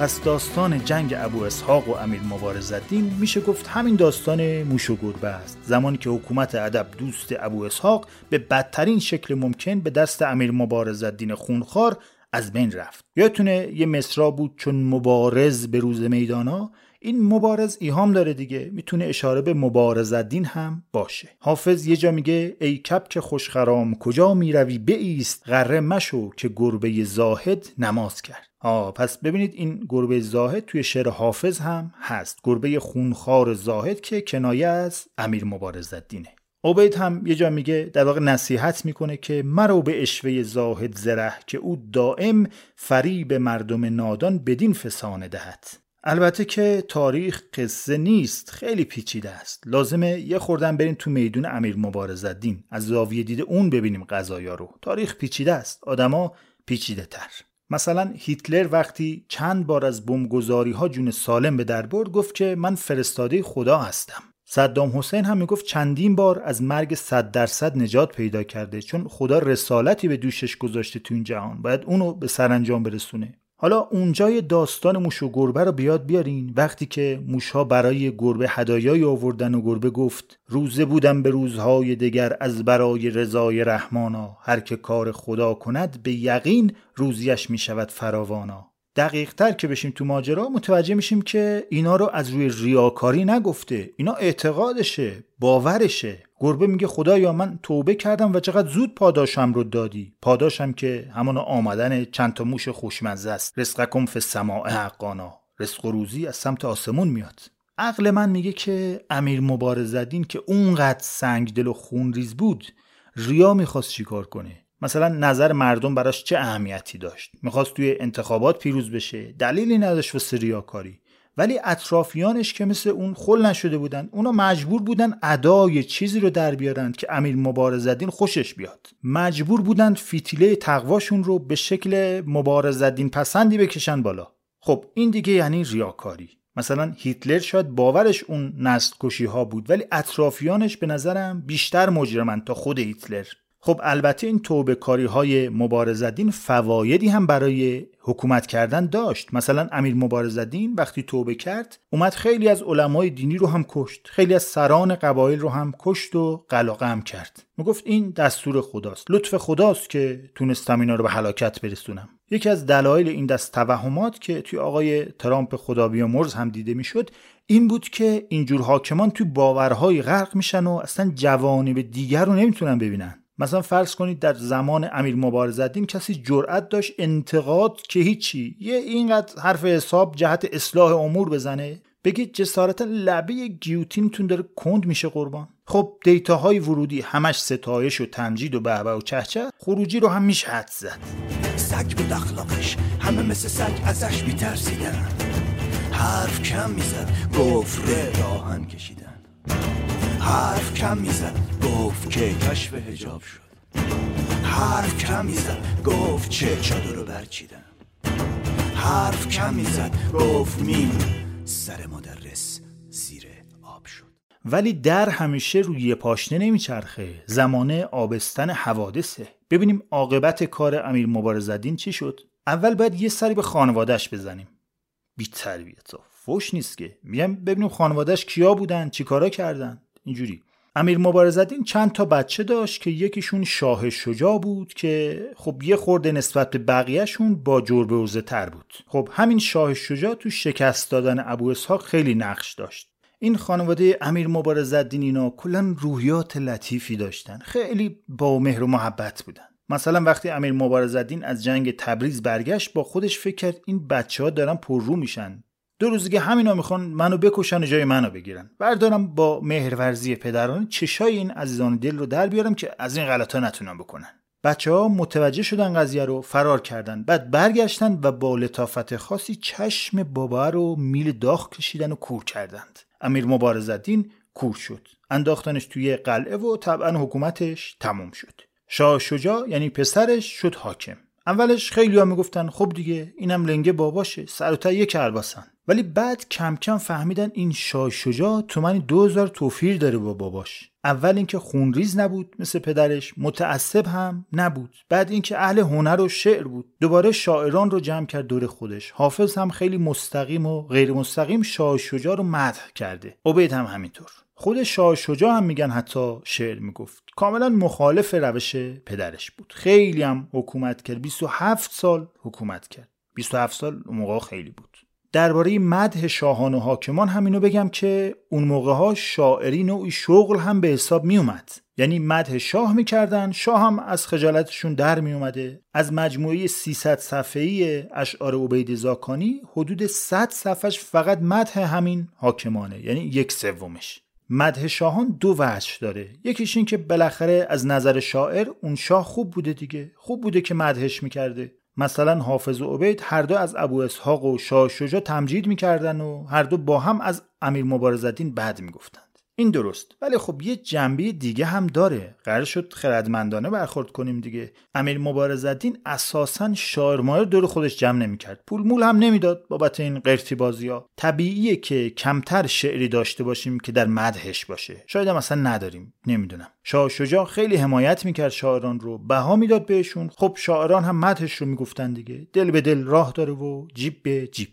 پس داستان جنگ ابو اسحاق و امیر مبارز الدین میشه گفت همین داستان موش و گربه است. زمانی که حکومت ادب دوست ابو اسحاق به بدترین شکل ممکن به دست امیر مبارز الدین خونخوار از بین رفت. یادتونه یه مصرا بود چون مبارز به روز میدانا این مبارز ایهام داره دیگه. می‌تونه اشاره به مبارز الدین هم باشه. حافظ یه جا میگه ای کپک خوشخرام کجا می‌روی؟ بیست غره مشو که گربه زاهد نماز کرد. آه پس ببینید این گربه زاهد توی شعر حافظ هم هست. گربه خونخوار زاهد که کنایه از امیر مبارز الدینه. عبید هم یه جا میگه در واقع نصیحت می‌کنه که مرو به اشوه زاهد زره که او دائم فریب مردم نادان بدین فسانه دهد. البته که تاریخ قصه نیست خیلی پیچیده است. لازمه یه خوردن بریم تو میدون امیر مبارز الدین. از زاویه دید اون ببینیم قضایا رو. تاریخ پیچیده است. آدما پیچیده تر مثلا هیتلر وقتی چند بار از بمبگذاری ها جون سالم به در برد گفت که من فرستاده خدا هستم. صدام حسین هم می‌گفت چندین بار از مرگ صد درصد نجات پیدا کرده چون خدا رسالتی به دوشش گذاشته تو این جهان. باید اونو به سرانجام برسونه. حالا اونجای داستان موش و گربه رو بیاد بیارین. وقتی که موشها برای گربه هدایایی آوردن و گربه گفت روزه بودم به روزهای دگر از برای رضای رحمانا. هر که کار خدا کند به یقین روزیش می شود فراوانا. دقیق تر که بشیم تو ماجرا متوجه میشیم که اینا رو از روی ریاکاری نگفته. اینا اعتقادشه باورشه. گربه میگه خدایا من توبه کردم و چقدر زود پاداشم رو دادی. پاداشم که همان آمدن چند تا موش خوشمزه است. رزقکم فی السماء حقانا. رزق و روزی از سمت آسمون میاد. عقل من میگه که امیر مبارزدین که اونقدر سنگ دل و خونریز بود ریا می‌خواست چیکار کنه؟ مثلا نظر مردم براش چه اهمیتی داشت؟ می‌خواست توی انتخابات پیروز بشه دلیلی نداشت واسه ریاکاری. ولی اطرافیانش که مثل اون خل نشده بودن اونا مجبور بودن ادای چیزی رو در بیارن که امیر مبارزدین خوشش بیاد. مجبور بودن فیتیله تقواشون رو به شکل مبارزدین پسندی بکشن بالا. خب این دیگه یعنی ریاکاری. مثلا هیتلر شاید باورش اون نسل کشی ها بود ولی اطرافیانش به نظرم بیشتر مجرمن تا خود هیتلر. خب البته این توبه کاری های مبارزدین فوایدی هم برای حکومت کردن داشت. مثلا امیر مبارزدین وقتی توبه کرد اومد خیلی از علمای دینی رو هم کشت خیلی از سران قبایل رو هم کشت و قلقم کرد. می‌گفت این دستور خداست. لطف خداست که تونستم اینا رو به هلاکت برسونم. یکی از دلایل این دست توهمات که توی آقای ترامپ خدا بیامرز هم دیده می‌شد این بود که اینجور حاکمان توی باورهای غرق میشن و اصلا جوانب دیگر رو نمی‌تونن ببینن. مثلا فرض کنید در زمان امیر مبارزالدین کسی جرأت داشت انتقاد که هیچی. یه اینقدر حرف حساب جهت اصلاح امور بزنه. بگید جسارتا لبه گیوتینتون داره کند میشه قربان. خب دیتاهای ورودی همش ستایش و تمجید و بهبه و چهچه. خروجی رو هم میشه حد زد. سگ بود اخلاقش همه مثل سگ ازش میترسیدن. حرف کم می‌زد گفره راهن کشیدن. حرف کم می‌زد گفت که کشف هجاب شد. حرف کم می‌زد گفت چه چادر رو برچیدم. حرف کم می‌زد گفت میم سر مدرس آب شد. ولی در همیشه روی پاشنه نمیچرخه. زمانه آبستن حوادثه. ببینیم عاقبت کار امیر مبارزالدین چی شد؟ اول باید یه سری به خانوادهش بزنیم. بی تربیت فوش نیست که. میگم ببینیم خانوادهش کیا بودن چیکارا کردن. اینجوری. امیر مبارزالدین چند تا بچه داشت که یکیشون شاه شجاع بود که خب یه خورده نسبت به بقیهشون با جربه تر بود. خب همین شاه شجاع تو شکست دادن ابو اسحاق خیلی نقش داشت. این خانواده امیر مبارزالدین اینا کلا روحیات لطیفی داشتن. خیلی با مهر و محبت بودن. مثلا وقتی امیر مبارزالدین از جنگ تبریز برگشت با خودش فکر کرد این بچه ها دارن پررو میشن. دو روز دیگه همینا می‌خوان منو بکشن و جای منو بگیرن. بردارم با مهرورزی پدران چشای این عزیزان دل رو در بیارم که از این غلطا نتونن بکنن. بچه ها متوجه شدن قضیه رو فرار کردن. بعد برگشتن و با لطافت خاصی چشم بابا رو میل داغ کشیدن و کور کردند. امیر مبارزالدین کور شد. انداختنش توی قلعه و طبعا حکومتش تموم شد. شاه شجاع یعنی پسرش شد حاکم. اولش خیلی ها می‌گفتن خب دیگه اینم لنگه باباشه سر و یک الباسن. ولی بعد کم کم فهمیدن این شاه شجاع تومنی دوزار توفیر داره با باباش. اول اینکه خونریز نبود مثل پدرش متعصب هم نبود. بعد اینکه اهل هنر و شعر بود. دوباره شاعران رو جمع کرد دور خودش. حافظ هم خیلی مستقیم و غیر مستقیم شاه شجاع رو مدح کرده. عبید هم همینطور. خود شاه شجاع هم میگن حتی شعر می‌گفت. کاملا مخالف روش پدرش بود. خیلی هم حکومت کرد. 27 سال حکومت کرد. 27 سال موقع خیلی بود. درباره مدح شاهان و حاکمان همینو بگم که اون موقع ها شاعری نوعی شغل هم به حساب می اومد یعنی مدح شاه می‌کردن شاه هم از خجالتشون در می اومده از مجموعه 300 صفحه‌ای اشعار عبید زاکانی حدود 100 صفحش فقط مدح همین حاکمانه یعنی یک سومش. مدح شاهان دو وجه داره. یکیش این که بالاخره از نظر شاعر اون شاه خوب بوده دیگه. خوب بوده که مدحش می‌کرده. مثلا حافظ و عبید هر دو از ابو اسحاق و شاه شجاع تمجید می‌کردن و هر دو با هم از امیر مبارزالدین بد می‌گفتند این درست. ولی خب یه جنبه دیگه هم داره. قرار شد خردمندانه برخورد کنیم دیگه. امیر مبارزالدین اساسا شاعر دور خودش جمع نمی‌کرد. پول مول هم نمی‌داد بابت این قرتی بازی ها طبیعیه که کمتر شعری داشته باشیم که در مدحش باشه. شاید هم اصلا نداریم. نمی‌دونم. شاه شجاع خیلی حمایت می‌کرد شاعران رو. بها می‌داد بهشون. خب شاعران هم مدحش رو می‌گفتن دیگه. دل به دل راه داره و جیب به جیب.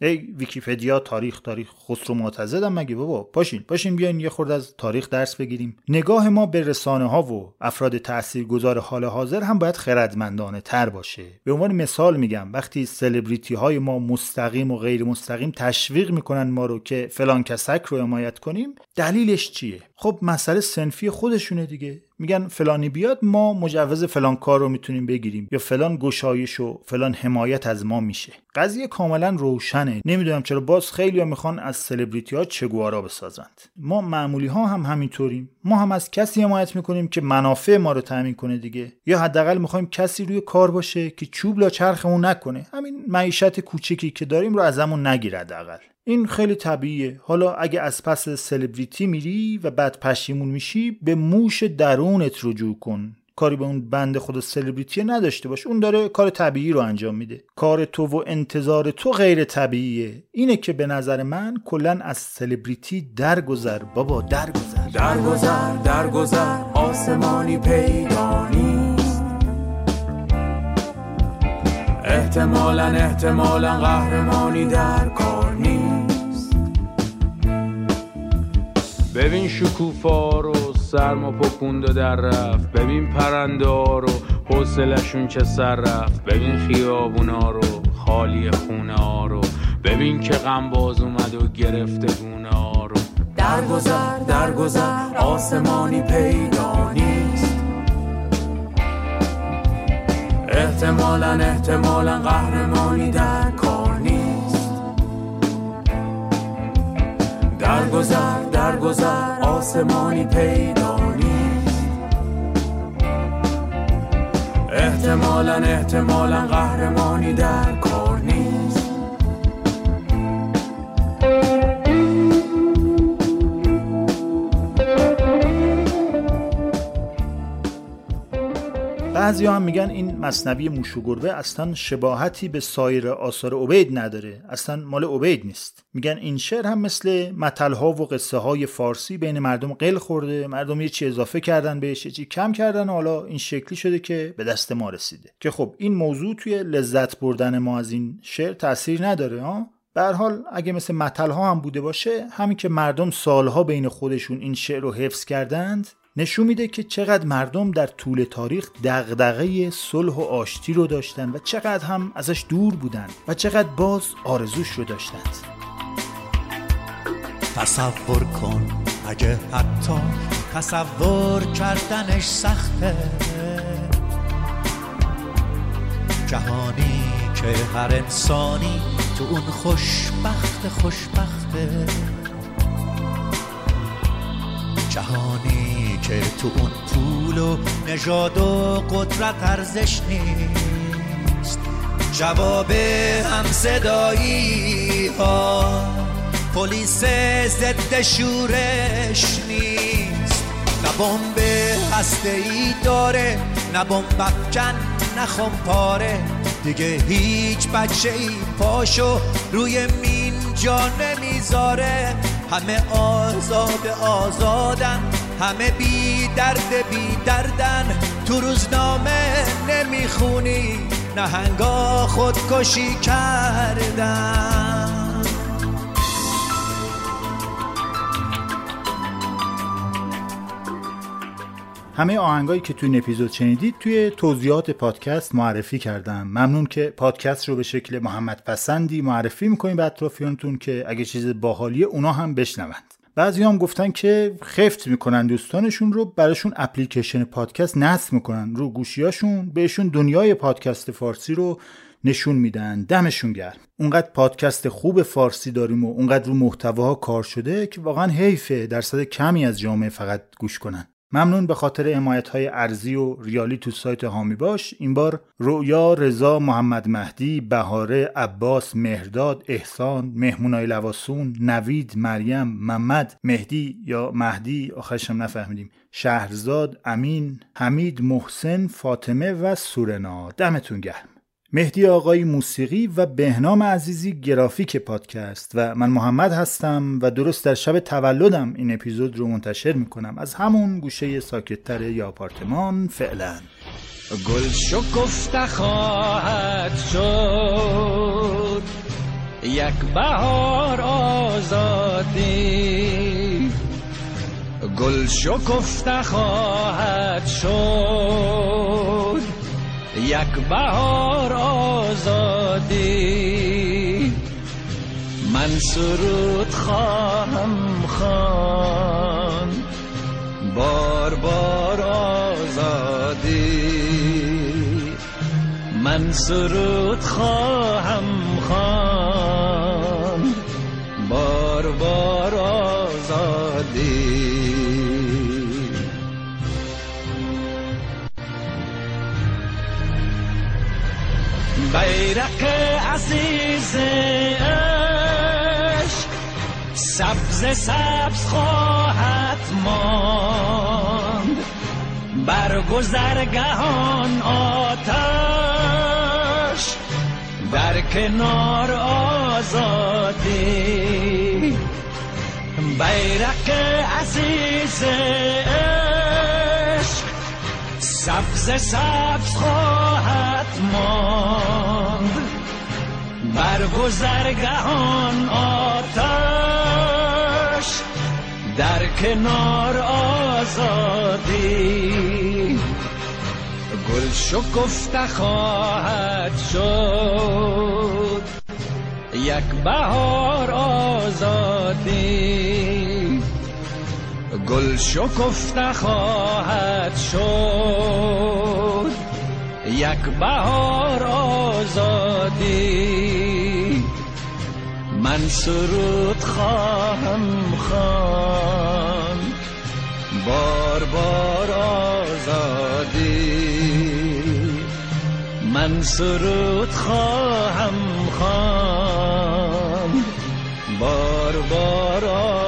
ای ویکیپدیا تاریخ تاریخ. خسرو معتضدم مگه بابا؟ پاشین پاشین بیاین یه خورده از تاریخ درس بگیریم. نگاه ما به رسانه ها و افراد تاثیرگذار حال حاضر هم باید خردمندانه تر باشه. به عنوان مثال میگم وقتی سلبریتی های ما مستقیم و غیر مستقیم تشویق می‌کنن ما رو که فلان کس رو حمایت کنیم دلیلش چیه؟ خب مسئله صنفی خودشونه دیگه. میگن فلانی بیاد ما مجوز فلان کار رو می‌تونیم بگیریم. یا فلان گشایش و فلان حمایت از ما میشه. قضیه کاملا روشنه. نمی‌دونم چرا. باز خیلی ها می‌خوان از سلبریتی ها چگوارا بسازند. ما معمولی ها هم همینطوریم. ما هم از کسی حمایت می‌کنیم که منافع ما رو تامین کنه دیگه. یا حداقل می‌خوایم کسی روی کار باشه که چوب لا چرخمون نکنه. همین معیشت کوچکی که داریم رو ازمون نگیره حداقل. این خیلی طبیعیه. حالا اگه از پس سلبریتی میری و بعد پشیمون میشی به موش درونت رجوع کن. کاری به اون بند خود سلبریتی نداشته باش اون داره کار طبیعی رو انجام میده. کار تو و انتظار تو غیر طبیعیه. اینه که به نظر من کلا از سلبریتی درگذر. بابا درگذر. درگذر درگذر. آسمانی پیدا نیست. احتمالا احتمالا قهرمانی در کار نیست. ببین شکوفا رو سرما پکوند و در رفت. ببین پرنده رو حوصلشون چه سر رفت. ببین خیابونا رو خالی خونه ها رو. ببین که غم باز اومد و گرفته گونه ها رو. درگذر درگذر آسمانی پیدا نیست. احتمالا احتمالا قهرمانی در درگذر درگذر آسمانی پیدا نیست. احتمالا احتمالا قهرمانی در کار بعضی هم میگن این مصنوی موش و گربه اصلا شباهتی به سایر آثار عبید نداره. اصلا مال عبید نیست. میگن این شعر هم مثل متلها و قصه های فارسی بین مردم قل خورده مردم یه چی اضافه کردن بهش یه چی کم کردن و حالا این شکلی شده که به دست ما رسیده. که خب این موضوع توی لذت بردن ما از این شعر تاثیر نداره ها؟ هر حال اگه مثل متل ها هم بوده باشه همین که مردم سالها بین خودشون این شعر رو حفظ کردند نشون میده که چقدر مردم در طول تاریخ دغدغه صلح و آشتی رو داشتن و چقدر هم ازش دور بودن و چقدر باز آرزوش رو داشتند تصور کن اگه حتی تصور کردنش سخته. جهانی که هر انسانی تو اون خوشبخت خوشبخته. جهانی که تو اون پول و نژاد و قدرت ارزش نیست. جواب هم صدایی ها پلیس ضد شورش نیست. نه بمب هسته ای داره نه بمب افکن نه پاره دیگه هیچ بچه ای پاشو روی مین جا نمی‌ذاره. همه آزاد آزادن. همه بی درد بی دردن. تو روزنامه نمی‌خونی نهنگا خودکشی کردن. همه آهنگایی که توی این اپیزود شنیدید توی توضیحات پادکست معرفی کردم. ممنون که پادکست رو به شکل محمد پسندی معرفی می‌کنیم به اطرافیانتون که اگه چیز باحالیه اونا هم بشنوند. بعضی هم گفتن که خفت می‌کنن دوستانشون رو براشون اپلیکیشن پادکست نصب می‌کنن رو گوشیاشون بهشون دنیای پادکست فارسی رو نشون میدن. دمشون گرم. اونقدر پادکست خوب فارسی داریم و اونقدر رو محتواها کار شده که واقعا حیفه درصد کمی از جامعه فقط گوش کنن. ممنون به خاطر حمایت های ارزی و ریالی تو سایت هامی باش. این بار رویا رضا محمد مهدی بهاره عباس مهرداد احسان مهمونای لواسون نوید مریم محمد مهدی یا مهدی آخرشم نفهمیدیم شهرزاد امین حمید محسن فاطمه و سورنا. دمتون گرم. مهدی آقای موسیقی و بهنام عزیزی گرافیک پادکست و من محمد هستم و درست در شب تولدم این اپیزود رو منتشر می‌کنم. از همون گوشه ساکتتر یا آپارتمان فعلا. گل شکفته خواهد شد یک بهار آزادی. گل شکفته خواهد شد. یک بهار آزادی. من سرود خواهم خان. بار بار آزادی. من سرود خواهم خان. بار بار بیرق عزیز عشق سبز سبز خواهد ماند. بر گذرگهان آتش در کنار آزادی. بیرق عزیز عشق سبز سبز خواهد ماند. بر گذرگهان آتش در کنار آزادی. گل شکفته خواهد شد. یک بهار آزادی. گل شکفته خواهد شد. یک بهار آزادی من سرود خواهم خان بار بار آزادی من سرود خواهم خان بار بار آزادی